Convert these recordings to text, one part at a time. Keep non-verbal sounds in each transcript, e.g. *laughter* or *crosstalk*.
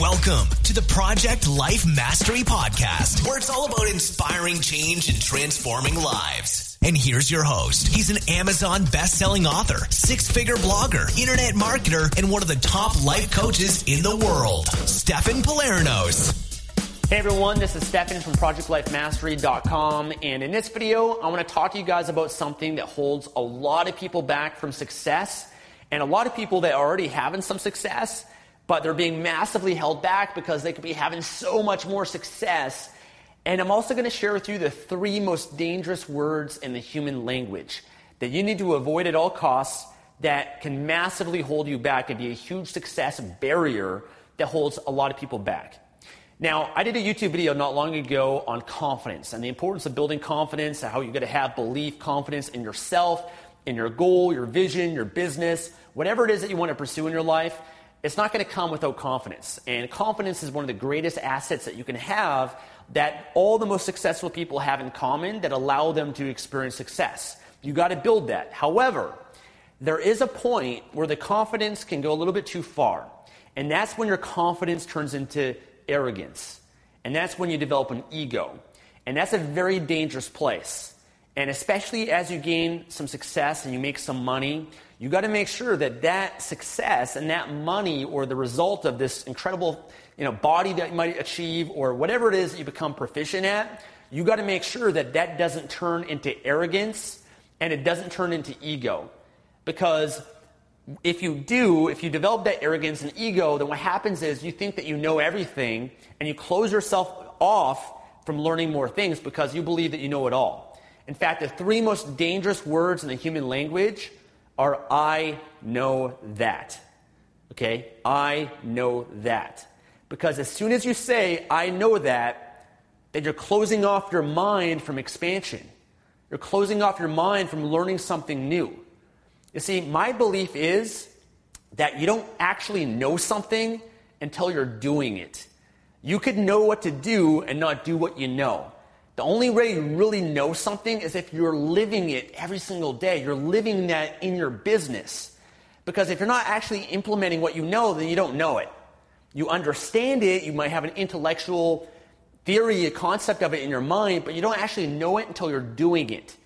Welcome to the Project Life Mastery Podcast, where it's all about inspiring change and transforming lives. And here's your host. He's an Amazon best-selling author, six-figure blogger, internet marketer, and one of the top life coaches in the world, Stefan Pylarinos. Hey everyone, this is Stefan from ProjectLifeMastery.com, and in this video, I want to talk to you guys about something that holds a lot of people back from success, and a lot of people that are already having some success, but they're being massively held back because they could be having so much more success. And I'm also going to share with you the three most dangerous words in the human language that you need to avoid at all costs that can massively hold you back and be a huge success barrier that holds a lot of people back. Now, I did a YouTube video not long ago on confidence and the importance of building confidence, how you're going to have belief, confidence in yourself, in your goal, your vision, your business, whatever it is that you want to pursue in your life it's not going to come without confidence. And confidence is one of the greatest assets that you can have that all the most successful people have in common that allow them to experience success. You got to build that. However, there is a point where the confidence can go a little bit too far. And that's when your confidence turns into arrogance. And that's when you develop an ego. And that's a very dangerous place. And especially as you gain some success and you make some money, you got to make sure that that success and that money or the result of this incredible you know, body that you might achieve or whatever it is that you become proficient at, you got to make sure that that doesn't turn into arrogance and it doesn't turn into ego. Because if you do, if you develop that arrogance and ego, then what happens is you think that you know everything and you close yourself off from learning more things because you believe that you know it all. In fact, the three most dangerous words in the human language are I know that. Okay? I know that. Because as soon as you say, I know that, then you're closing off your mind from expansion. You're closing off your mind from learning something new. You see, my belief is that you don't actually know something until you're doing it. You could know what to do and not do what you know. The only way you really know something is if you're living it every single day. You're living that in your business. Because if you're not actually implementing what you know, then you don't know it. You understand it, you might have an intellectual theory, a concept of it in your mind, but you don't actually know it until you're doing it.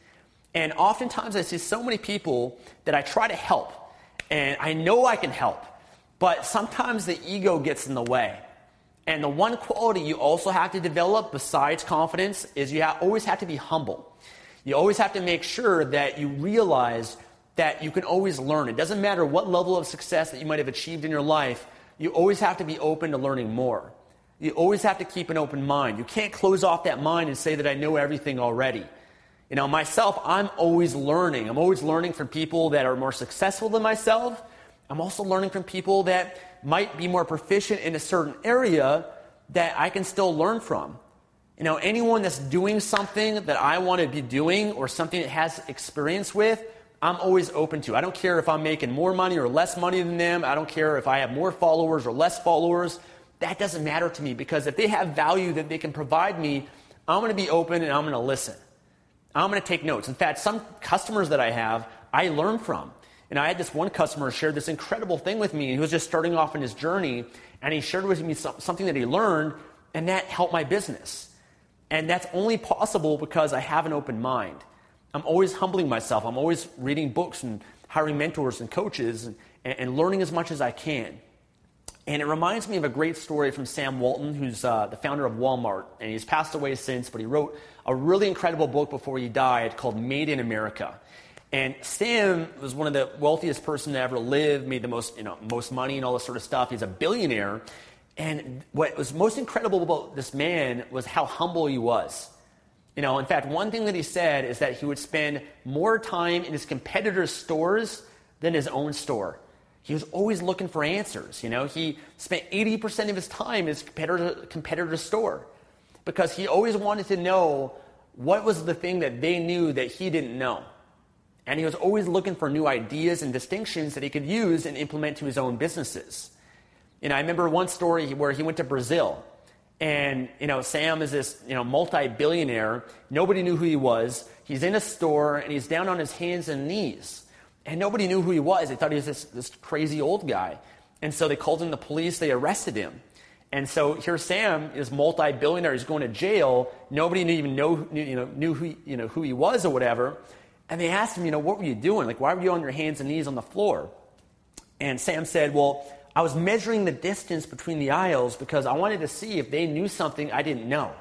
And oftentimes I see so many people that I try to help, and I know I can help, but sometimes the ego gets in the way. And the one quality you also have to develop besides confidence is you always have to be humble. You always have to make sure that you realize that you can always learn. It doesn't matter what level of success that you might have achieved in your life, you always have to be open to learning more. You always have to keep an open mind. You can't close off that mind and say that I know everything already. You know, myself, I'm always learning. I'm always learning from people that are more successful than myself. I'm also learning from people that might be more proficient in a certain area that I can still learn from. You know, anyone that's doing something that I want to be doing or something that has experience with, I'm always open to. I don't care if I'm making more money or less money than them. I don't care if I have more followers or less followers. That doesn't matter to me because if they have value that they can provide me, I'm going to be open and I'm going to listen. I'm going to take notes. In fact, some customers that I have, I learn from. And I had this one customer share this incredible thing with me. He was just starting off in his journey, and he shared with me something that he learned, and that helped my business. And that's only possible because I have an open mind. I'm always humbling myself. I'm always reading books and hiring mentors and coaches and, and learning as much as I can. And it reminds me of a great story from Sam Walton, who's uh, the founder of Walmart. And he's passed away since, but he wrote a really incredible book before he died called Made in America. And Sam was one of the wealthiest person to ever live, made the most, you know, most money and all this sort of stuff. He's a billionaire. And what was most incredible about this man was how humble he was. You know, in fact, one thing that he said is that he would spend more time in his competitors' stores than his own store. He was always looking for answers. You know, he spent 80% of his time in his competitor, competitor store because he always wanted to know what was the thing that they knew that he didn't know. And he was always looking for new ideas and distinctions that he could use and implement to his own businesses. And I remember one story where he went to Brazil. And, you know, Sam is this, you know, multi-billionaire. Nobody knew who he was. He's in a store and he's down on his hands and knees. And nobody knew who he was. They thought he was this, this crazy old guy. And so they called in the police. They arrested him. And so here Sam is multi-billionaire. He's going to jail. Nobody even know, you know, knew who, you know, who he was or whatever. And they asked him, you know, what were you doing? Like, why were you on your hands and knees on the floor? And Sam said, well, I was measuring the distance between the aisles because I wanted to see if they knew something I didn't know.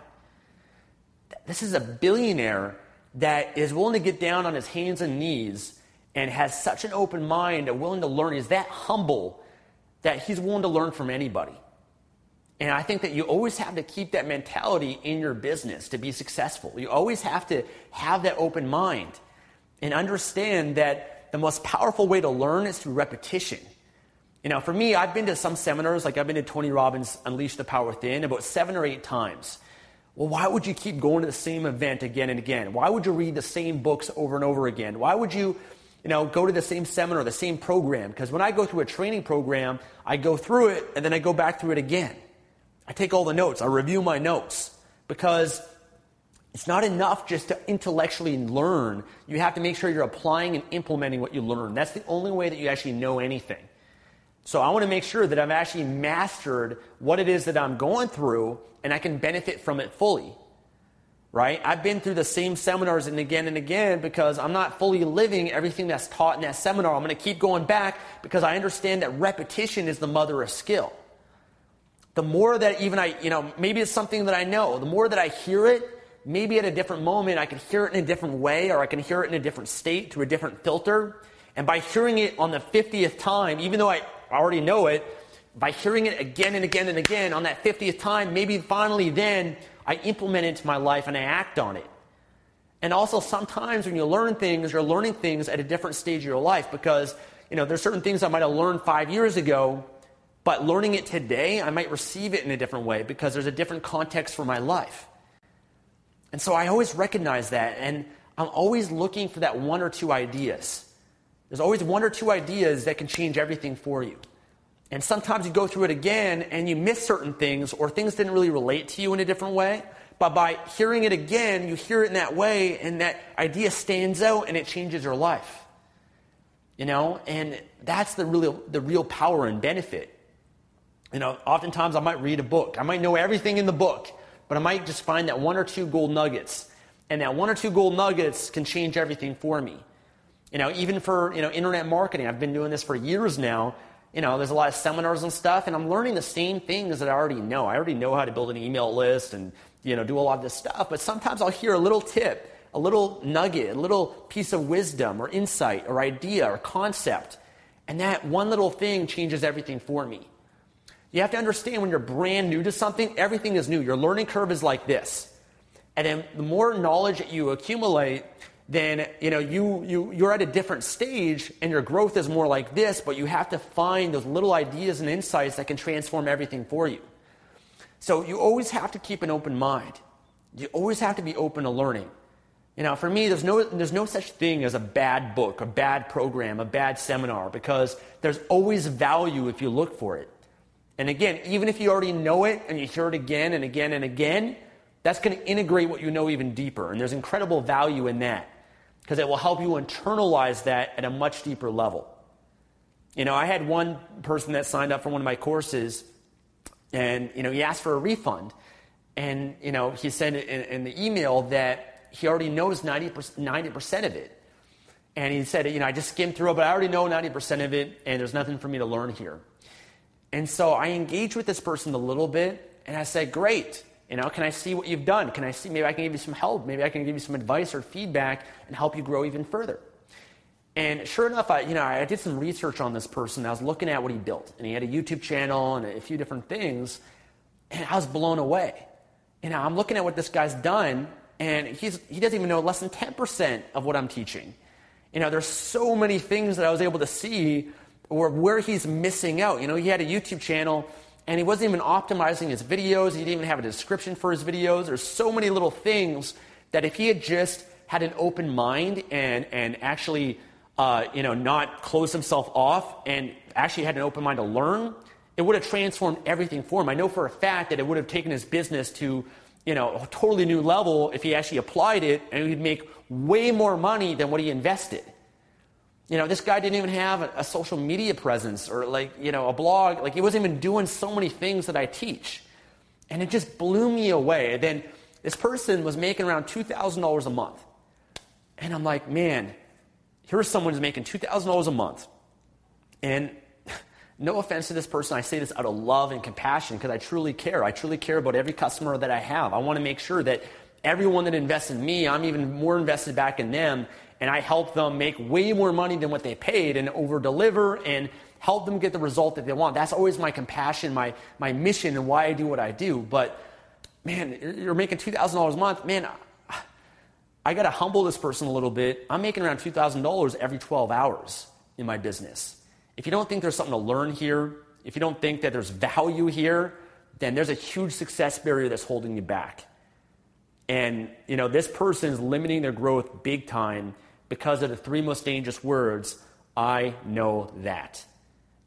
This is a billionaire that is willing to get down on his hands and knees and has such an open mind and willing to learn. He's that humble that he's willing to learn from anybody. And I think that you always have to keep that mentality in your business to be successful. You always have to have that open mind and understand that the most powerful way to learn is through repetition. You know, for me, I've been to some seminars, like I've been to Tony Robbins Unleash the Power Within about seven or eight times. Well, why would you keep going to the same event again and again? Why would you read the same books over and over again? Why would you, you know, go to the same seminar, the same program? Because when I go through a training program, I go through it and then I go back through it again. I take all the notes, I review my notes because it's not enough just to intellectually learn. You have to make sure you're applying and implementing what you learn. That's the only way that you actually know anything. So I want to make sure that I've actually mastered what it is that I'm going through and I can benefit from it fully. Right? I've been through the same seminars and again and again because I'm not fully living everything that's taught in that seminar. I'm going to keep going back because I understand that repetition is the mother of skill the more that even I, you know, maybe it's something that I know, the more that I hear it, maybe at a different moment I can hear it in a different way or I can hear it in a different state through a different filter. And by hearing it on the 50th time, even though I already know it, by hearing it again and again and again on that 50th time, maybe finally then I implement it into my life and I act on it. And also sometimes when you learn things, you're learning things at a different stage of your life because, you know, there's certain things I might have learned five years ago but learning it today, I might receive it in a different way because there's a different context for my life. And so I always recognize that, and I'm always looking for that one or two ideas. There's always one or two ideas that can change everything for you. And sometimes you go through it again and you miss certain things, or things didn't really relate to you in a different way. But by hearing it again, you hear it in that way, and that idea stands out and it changes your life. You know, and that's the real, the real power and benefit you know, oftentimes I might read a book. I might know everything in the book, but I might just find that one or two gold nuggets. And that one or two gold nuggets can change everything for me. You know, even for, you know, internet marketing, I've been doing this for years now. You know, there's a lot of seminars and stuff, and I'm learning the same things that I already know. I already know how to build an email list and, you know, do a lot of this stuff, but sometimes I'll hear a little tip, a little nugget, a little piece of wisdom or insight or idea or concept, and that one little thing changes everything for me. You have to understand when you're brand new to something, everything is new. Your learning curve is like this. And then the more knowledge that you accumulate, then you know you, you you're at a different stage and your growth is more like this, but you have to find those little ideas and insights that can transform everything for you. So you always have to keep an open mind. You always have to be open to learning. You know, for me, there's no, there's no such thing as a bad book, a bad program, a bad seminar, because there's always value if you look for it. And again, even if you already know it and you hear it again and again and again, that's going to integrate what you know even deeper. And there's incredible value in that because it will help you internalize that at a much deeper level. You know, I had one person that signed up for one of my courses and, you know, he asked for a refund. And, you know, he said in, in the email that he already knows 90%, 90% of it. And he said, you know, I just skimmed through it, but I already know 90% of it, and there's nothing for me to learn here. And so I engaged with this person a little bit, and I said, Great. You know, can I see what you've done? Can I see, maybe I can give you some help. Maybe I can give you some advice or feedback and help you grow even further. And sure enough, I, you know, I did some research on this person. I was looking at what he built, and he had a YouTube channel and a few different things, and I was blown away. You know, I'm looking at what this guy's done, and he's, he doesn't even know less than 10% of what I'm teaching. You know, there's so many things that I was able to see or where he's missing out. You know, he had a YouTube channel and he wasn't even optimizing his videos. He didn't even have a description for his videos. There's so many little things that if he had just had an open mind and, and actually, uh, you know, not closed himself off and actually had an open mind to learn, it would have transformed everything for him. I know for a fact that it would have taken his business to, you know, a totally new level if he actually applied it and he'd make way more money than what he invested. You know, this guy didn't even have a, a, social media presence or like, you know, a blog. Like he wasn't even doing so many things that I teach. And it just blew me away. And then this person was making around $2,000 a month. And I'm like, man, here's someone who's making $2,000 a month. And *laughs* no offense to this person, I say this out of love and compassion because I truly care. I truly care about every customer that I have. I want to make sure that everyone that invests in me, I'm even more invested back in them and I help them make way more money than what they paid and over deliver and help them get the result that they want. That's always my compassion, my, my mission, and why I do what I do. But man, you're making $2,000 a month. Man, I got to humble this person a little bit. I'm making around $2,000 every 12 hours in my business. If you don't think there's something to learn here, if you don't think that there's value here, then there's a huge success barrier that's holding you back. And you know, this person is limiting their growth big time because of the three most dangerous words I know that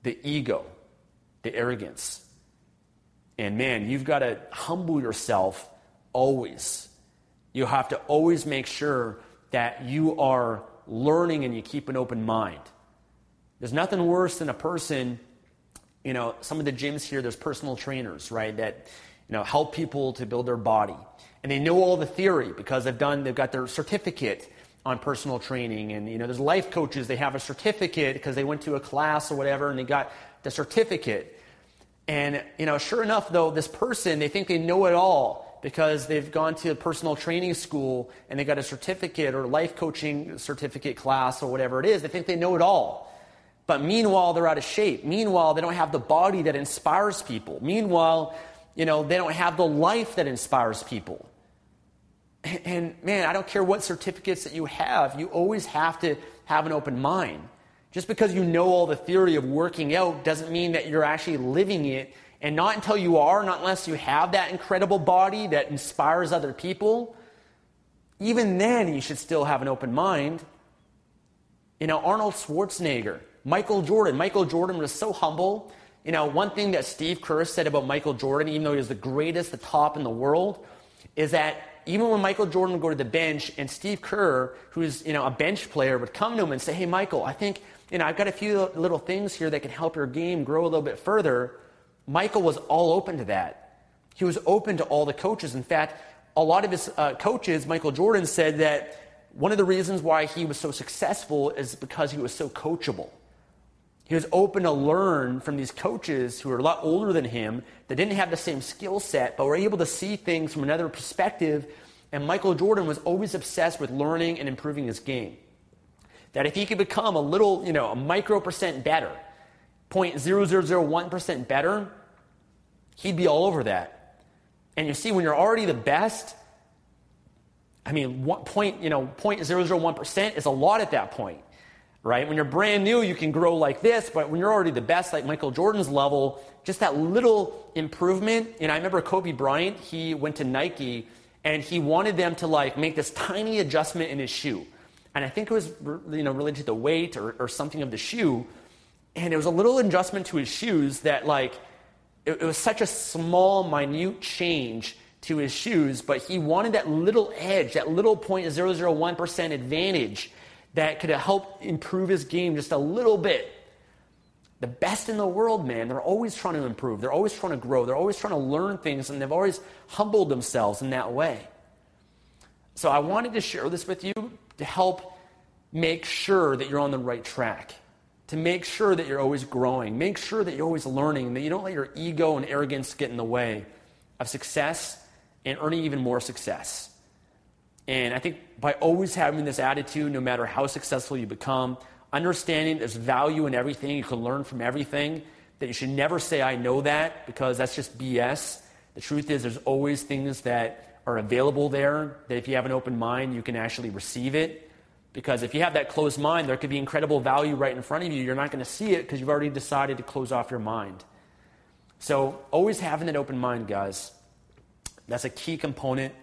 the ego, the arrogance. And man, you've got to humble yourself always. You have to always make sure that you are learning and you keep an open mind. There's nothing worse than a person, you know, some of the gyms here, there's personal trainers, right, that, you know, help people to build their body. And they know all the theory because they've done, they've got their certificate on personal training. And, you know, there's life coaches, they have a certificate because they went to a class or whatever and they got the certificate. And, you know, sure enough, though, this person, they think they know it all because they've gone to a personal training school and they got a certificate or life coaching certificate class or whatever it is. They think they know it all. But meanwhile, they're out of shape. Meanwhile, they don't have the body that inspires people. Meanwhile, you know, they don't have the life that inspires people. And man, I don't care what certificates that you have, you always have to have an open mind. Just because you know all the theory of working out doesn't mean that you're actually living it. And not until you are, not unless you have that incredible body that inspires other people, even then you should still have an open mind. You know, Arnold Schwarzenegger, Michael Jordan. Michael Jordan was so humble. You know, one thing that Steve Kerr said about Michael Jordan, even though he was the greatest, the top in the world, is that even when Michael Jordan would go to the bench and Steve Kerr, who's you know a bench player, would come to him and say, "Hey, Michael, I think you know I've got a few little things here that can help your game grow a little bit further." Michael was all open to that. He was open to all the coaches. In fact, a lot of his uh, coaches, Michael Jordan said that one of the reasons why he was so successful is because he was so coachable. He was open to learn from these coaches who were a lot older than him that didn't have the same skill set, but were able to see things from another perspective. And Michael Jordan was always obsessed with learning and improving his game. That if he could become a little, you know, a micro percent better, 0.0001% better, he'd be all over that. And you see, when you're already the best, I mean, one point, you know, 0.001% is a lot at that point right? When you're brand new, you can grow like this, but when you're already the best, like Michael Jordan's level, just that little improvement. And I remember Kobe Bryant, he went to Nike and he wanted them to like make this tiny adjustment in his shoe. And I think it was you know related to the weight or, or something of the shoe. And it was a little adjustment to his shoes that like it, it was such a small, minute change to his shoes, but he wanted that little edge, that little 0.001% advantage that could help improve his game just a little bit. The best in the world, man, they're always trying to improve. They're always trying to grow. They're always trying to learn things, and they've always humbled themselves in that way. So I wanted to share this with you to help make sure that you're on the right track, to make sure that you're always growing, make sure that you're always learning, that you don't let your ego and arrogance get in the way of success and earning even more success. And I think by always having this attitude, no matter how successful you become, understanding there's value in everything, you can learn from everything, that you should never say, I know that, because that's just BS. The truth is, there's always things that are available there that if you have an open mind, you can actually receive it. Because if you have that closed mind, there could be incredible value right in front of you. You're not going to see it because you've already decided to close off your mind. So, always having an open mind, guys. That's a key component.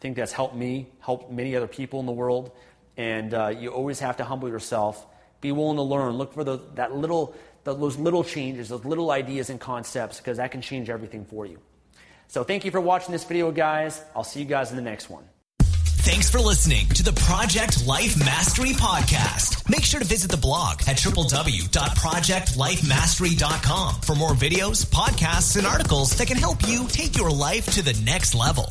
Think that's helped me, helped many other people in the world. And uh, you always have to humble yourself. Be willing to learn. Look for the, that little, the, those little changes, those little ideas and concepts, because that can change everything for you. So, thank you for watching this video, guys. I'll see you guys in the next one. Thanks for listening to the Project Life Mastery Podcast. Make sure to visit the blog at www.projectlifemastery.com for more videos, podcasts, and articles that can help you take your life to the next level.